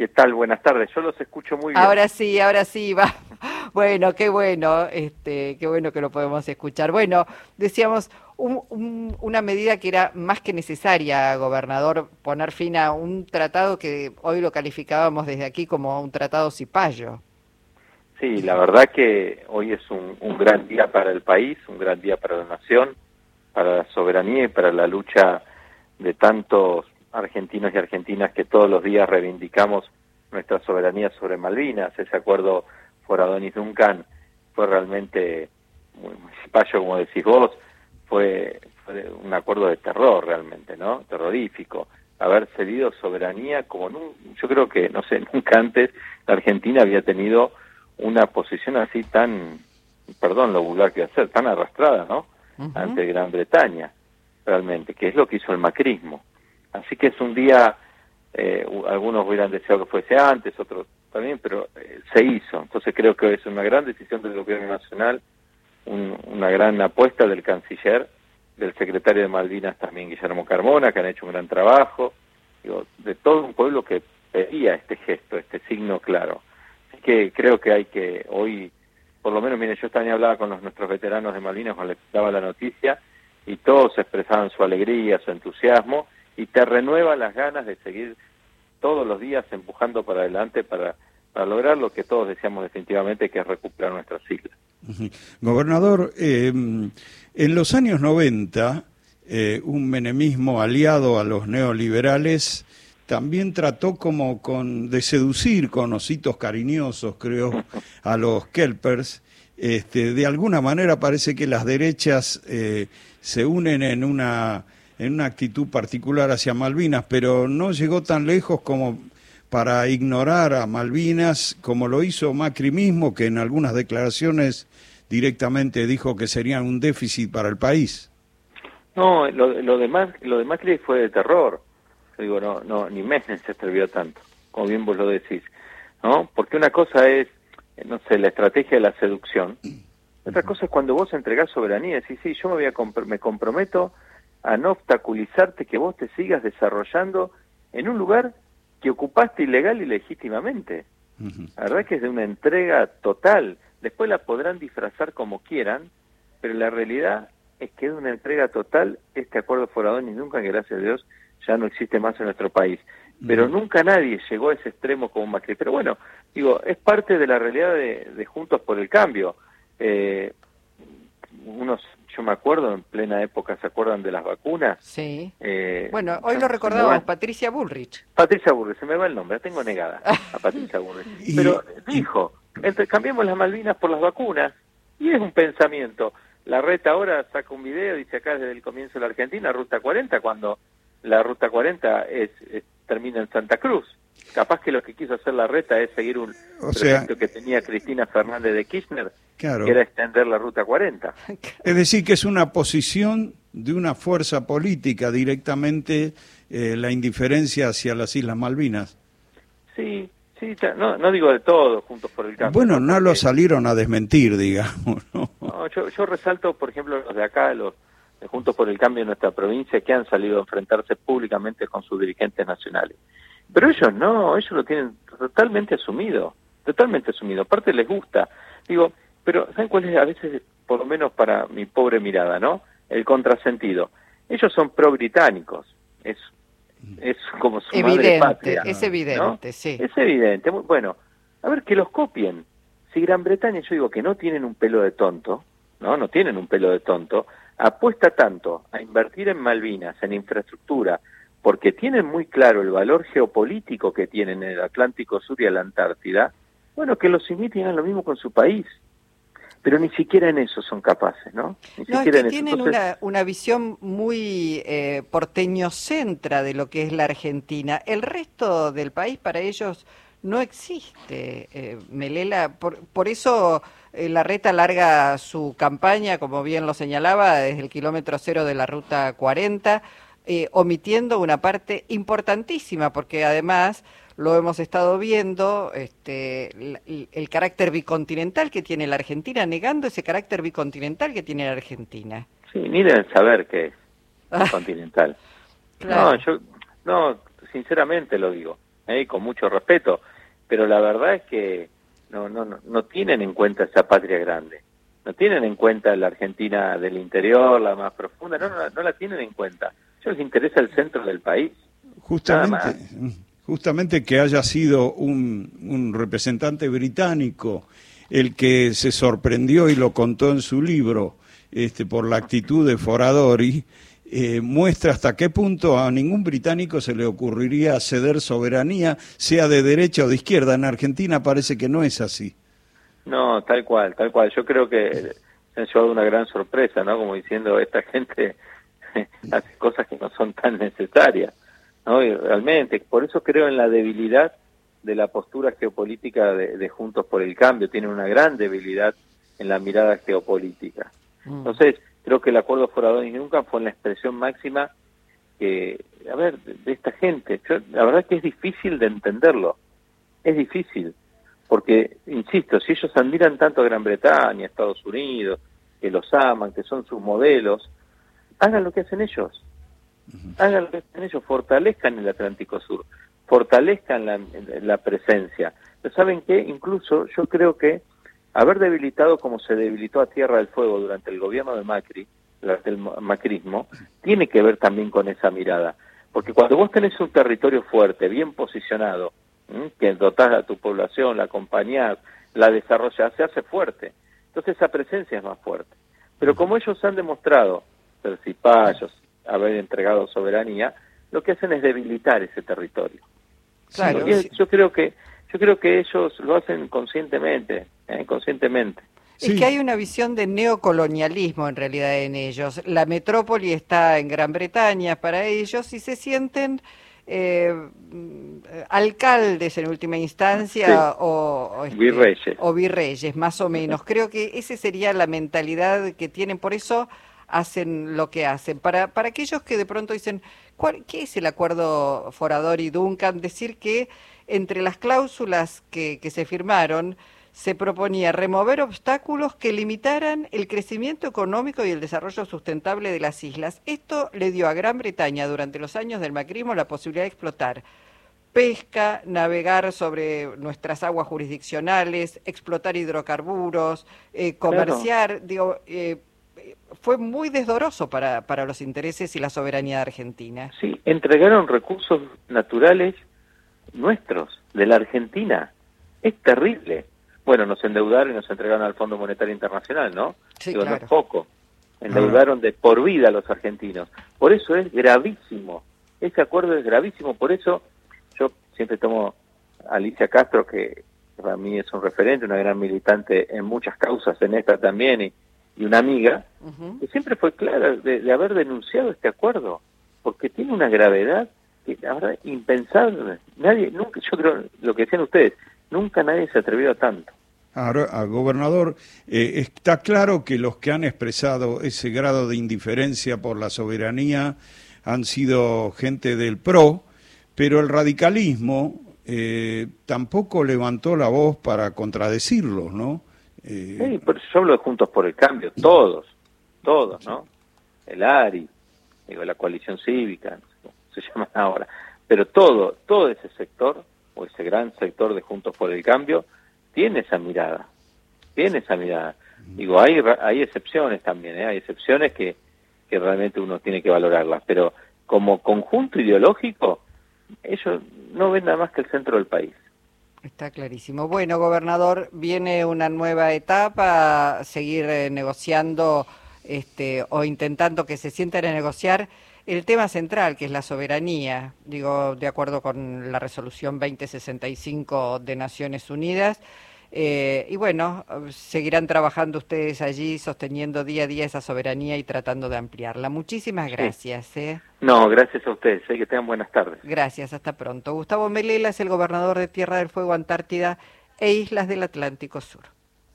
¿Qué tal? Buenas tardes. Yo los escucho muy bien. Ahora sí, ahora sí, va. Bueno, qué bueno, este, qué bueno que lo podemos escuchar. Bueno, decíamos una medida que era más que necesaria, gobernador, poner fin a un tratado que hoy lo calificábamos desde aquí como un tratado cipayo. Sí, la verdad que hoy es un, un gran día para el país, un gran día para la nación, para la soberanía y para la lucha de tantos argentinos y argentinas que todos los días reivindicamos nuestra soberanía sobre Malvinas. Ese acuerdo por Adonis Duncan fue realmente, muy, como decís vos, fue, un acuerdo de terror realmente, ¿no? Terrorífico. Haber cedido soberanía como yo creo que, no sé, nunca antes la Argentina había tenido una posición así tan, perdón lo vulgar que hacer, tan arrastrada, ¿no? Ante Gran Bretaña, realmente, que es lo que hizo el macrismo. Así que es un día, eh, algunos hubieran deseado que fuese antes, otros también, pero eh, se hizo. Entonces creo que es una gran decisión del gobierno nacional, una gran apuesta del canciller, del secretario de Malvinas también, Guillermo Carmona, que han hecho un gran trabajo, digo, de todo un pueblo que pedía este gesto, este signo claro. Así que creo que hay que hoy, por lo menos, mire, yo también hablaba con los, nuestros veteranos de Malvinas cuando les daba la noticia, y todos expresaban su alegría, su entusiasmo, y te renueva las ganas de seguir todos los días empujando para adelante para, para lograr lo que todos deseamos definitivamente, que es recuperar nuestras islas. Gobernador, eh, en los años 90, eh, un menemismo aliado a los neoliberales también trató como con, de seducir con ositos cariñosos, creo, a los kelpers. Este, de alguna manera parece que las derechas eh, se unen en una en una actitud particular hacia Malvinas, pero no llegó tan lejos como para ignorar a Malvinas, como lo hizo Macri mismo, que en algunas declaraciones directamente dijo que serían un déficit para el país. No, lo, lo, de, lo de Macri fue de terror. digo, no, no, ni Messen se atrevió tanto, como bien vos lo decís. ¿no? Porque una cosa es, no sé, la estrategia de la seducción. Otra cosa es cuando vos entregás soberanía, decís, sí, yo me, voy a me comprometo a no obstaculizarte que vos te sigas desarrollando en un lugar que ocupaste ilegal y legítimamente. La verdad que es de una entrega total. Después la podrán disfrazar como quieran, pero la realidad es que es de una entrega total este acuerdo Foradón y nunca, que gracias a Dios ya no existe más en nuestro país. Pero nunca nadie llegó a ese extremo como Macri. Pero bueno, digo, es parte de la realidad de, Juntos por el Cambio. Eh, unos yo me acuerdo en plena época, ¿se acuerdan de las vacunas? Sí. Eh, bueno, hoy lo recordamos, Patricia Bullrich. Patricia Bullrich, se me va el nombre, la tengo negada a Patricia Bullrich. Pero dijo, entre, cambiemos las Malvinas por las vacunas, y es un pensamiento. La reta ahora saca un video, dice acá desde el comienzo de la Argentina, Ruta 40, cuando la Ruta 40 es termina en Santa Cruz capaz que lo que quiso hacer la reta es seguir un proyecto que tenía Cristina Fernández de Kirchner, que era extender la ruta 40. Es decir, que es una posición de una fuerza política directamente eh, la indiferencia hacia las Islas Malvinas. Sí, sí, no, no digo de todo, Juntos por el Cambio. Bueno, no, lo salieron a desmentir, digamos. ¿no? yo, yo resalto, por ejemplo, los de acá, los de Juntos por el Cambio en nuestra provincia, que han salido a enfrentarse públicamente con sus dirigentes nacionales. Pero ellos no, ellos lo tienen totalmente asumido, totalmente asumido. Aparte les gusta. Digo, pero ¿saben cuál es a veces, por lo menos para mi pobre mirada, ¿no? El contrasentido. Ellos son pro-británicos. Es, es como su evidente, madre patria. Es evidente, sí. Es evidente. Bueno, a ver, que los copien. Si Gran Bretaña, yo digo que no tienen un pelo de tonto, ¿no? No tienen un pelo de tonto, apuesta tanto a invertir en Malvinas, en infraestructura, porque tienen muy claro el valor geopolítico que tienen en el Atlántico Sur y en la Antártida, bueno, que los imiten hagan lo mismo con su país. Pero ni siquiera en eso son capaces, ¿no? Ni no, es que tienen una, una, visión muy eh, porteño-centra de lo que es la Argentina. El resto del país para ellos no existe, eh, Melela. Por, por eso eh, la reta larga su campaña, como bien lo señalaba, desde el kilómetro cero de la ruta 40 eh, omitiendo una parte importantísima, porque además lo hemos estado viendo, este, el, carácter bicontinental que tiene la Argentina, negando ese carácter bicontinental que tiene la Argentina. Sí, ni deben saber qué es continental. No, yo, no, sinceramente lo digo. ¿eh? con mucho respeto, pero la verdad es que no, no, no tienen en cuenta esa patria grande, no tienen en cuenta la Argentina del interior, la más profunda, no, no, la tienen en cuenta. A ellos les interesa el centro del país. Justamente, justamente que haya sido un, representante británico el que se sorprendió y lo contó en su libro este, por la actitud de Foradori, eh, muestra hasta qué punto a ningún británico se le ocurriría ceder soberanía, sea de derecha o de izquierda. En Argentina parece que no es así. No, tal cual, tal cual. Yo creo que se han llevado una gran sorpresa, ¿no? Como diciendo, esta gente hace cosas que no son tan necesarias, ¿no? Y realmente, por eso creo en la debilidad de la postura geopolítica de, de Juntos por el Cambio. Tienen una gran debilidad en la mirada geopolítica. Mm. Entonces, creo que el acuerdo Forador y nunca fue la expresión máxima que, a ver, de, esta gente. la verdad que es difícil de entenderlo, es difícil, porque, insisto, si ellos admiran tanto a Gran Bretaña, a Estados Unidos, que los aman, que son sus modelos, hagan lo que hacen ellos, hagan lo que ellos, fortalezcan el Atlántico Sur, fortalezcan la, presencia. Pero ¿saben qué? Incluso yo creo que haber debilitado como se debilitó a Tierra del Fuego durante el gobierno de Macri, durante el macrismo, tiene que ver también con esa mirada. Porque cuando vos tenés un territorio fuerte, bien posicionado, que dotás a tu población, la acompañás, la desarrollás, se hace fuerte. Entonces esa presencia es más fuerte. Pero como ellos han demostrado, ser cipayos, haber entregado soberanía, lo que hacen es debilitar ese territorio. Claro, yo creo que yo creo que ellos lo hacen conscientemente, ¿eh? conscientemente. Es que hay una visión de neocolonialismo en realidad en ellos. La metrópoli está en Gran Bretaña para ellos y se sienten eh, alcaldes en última instancia o, este, virreyes. o virreyes, más o menos. Creo que esa sería la mentalidad que tienen, por eso hacen lo que hacen. Para, para aquellos que de pronto dicen, ¿qué es el acuerdo Forador y Duncan? Decir que entre las cláusulas que, se firmaron se proponía remover obstáculos que limitaran el crecimiento económico y el desarrollo sustentable de las islas. Esto le dio a Gran Bretaña durante los años del macrismo la posibilidad de explotar pesca, navegar sobre nuestras aguas jurisdiccionales, explotar hidrocarburos, eh, comerciar, digo, eh, fue muy desdoroso para, para los intereses y la soberanía de Argentina. Sí, entregaron recursos naturales nuestros, de la Argentina. Es terrible. Bueno, nos endeudaron y nos entregaron al Fondo Monetario Internacional, ¿no? Sí, Digo, no es poco. Endeudaron de por vida a los argentinos. Por eso es gravísimo. Ese acuerdo es gravísimo. Por eso yo siempre tomo a Alicia Castro, que para mí es un referente, una gran militante en muchas causas, en esta también, y, una amiga, que siempre fue clara de haber denunciado este acuerdo, porque tiene una gravedad la verdad, impensable. Nadie, nunca, yo creo, lo que decían ustedes, nunca nadie se atrevió a tanto. Ahora, gobernador, eh, está claro que los que han expresado ese grado de indiferencia por la soberanía han sido gente del PRO, pero el radicalismo eh, tampoco levantó la voz para contradecirlos, ¿no? Eh, sí, por eso yo hablo de Juntos por el Cambio, todos, todos, ¿no? El ARI, digo, la coalición cívica, se llaman ahora. Pero todo, todo ese sector, o ese gran sector de Juntos por el Cambio, tiene esa mirada, tiene esa mirada. Digo, hay, hay excepciones también, ¿eh? hay excepciones que, que realmente uno tiene que valorarlas, pero como conjunto ideológico, ellos no ven nada más que el centro del país. Está clarísimo. Bueno, gobernador, viene una nueva etapa, seguir eh, negociando este, o intentando que se sienten a negociar el tema central, que es la soberanía, digo, de acuerdo con la resolución 2065 de Naciones Unidas. Eh, y bueno, seguirán trabajando ustedes allí, sosteniendo día a día esa soberanía y tratando de ampliarla. Muchísimas gracias. ¿eh? No, gracias a ustedes. ¿eh? que tengan buenas tardes. Gracias, hasta pronto. Gustavo Melela es el gobernador de Tierra del Fuego, Antártida e Islas del Atlántico Sur.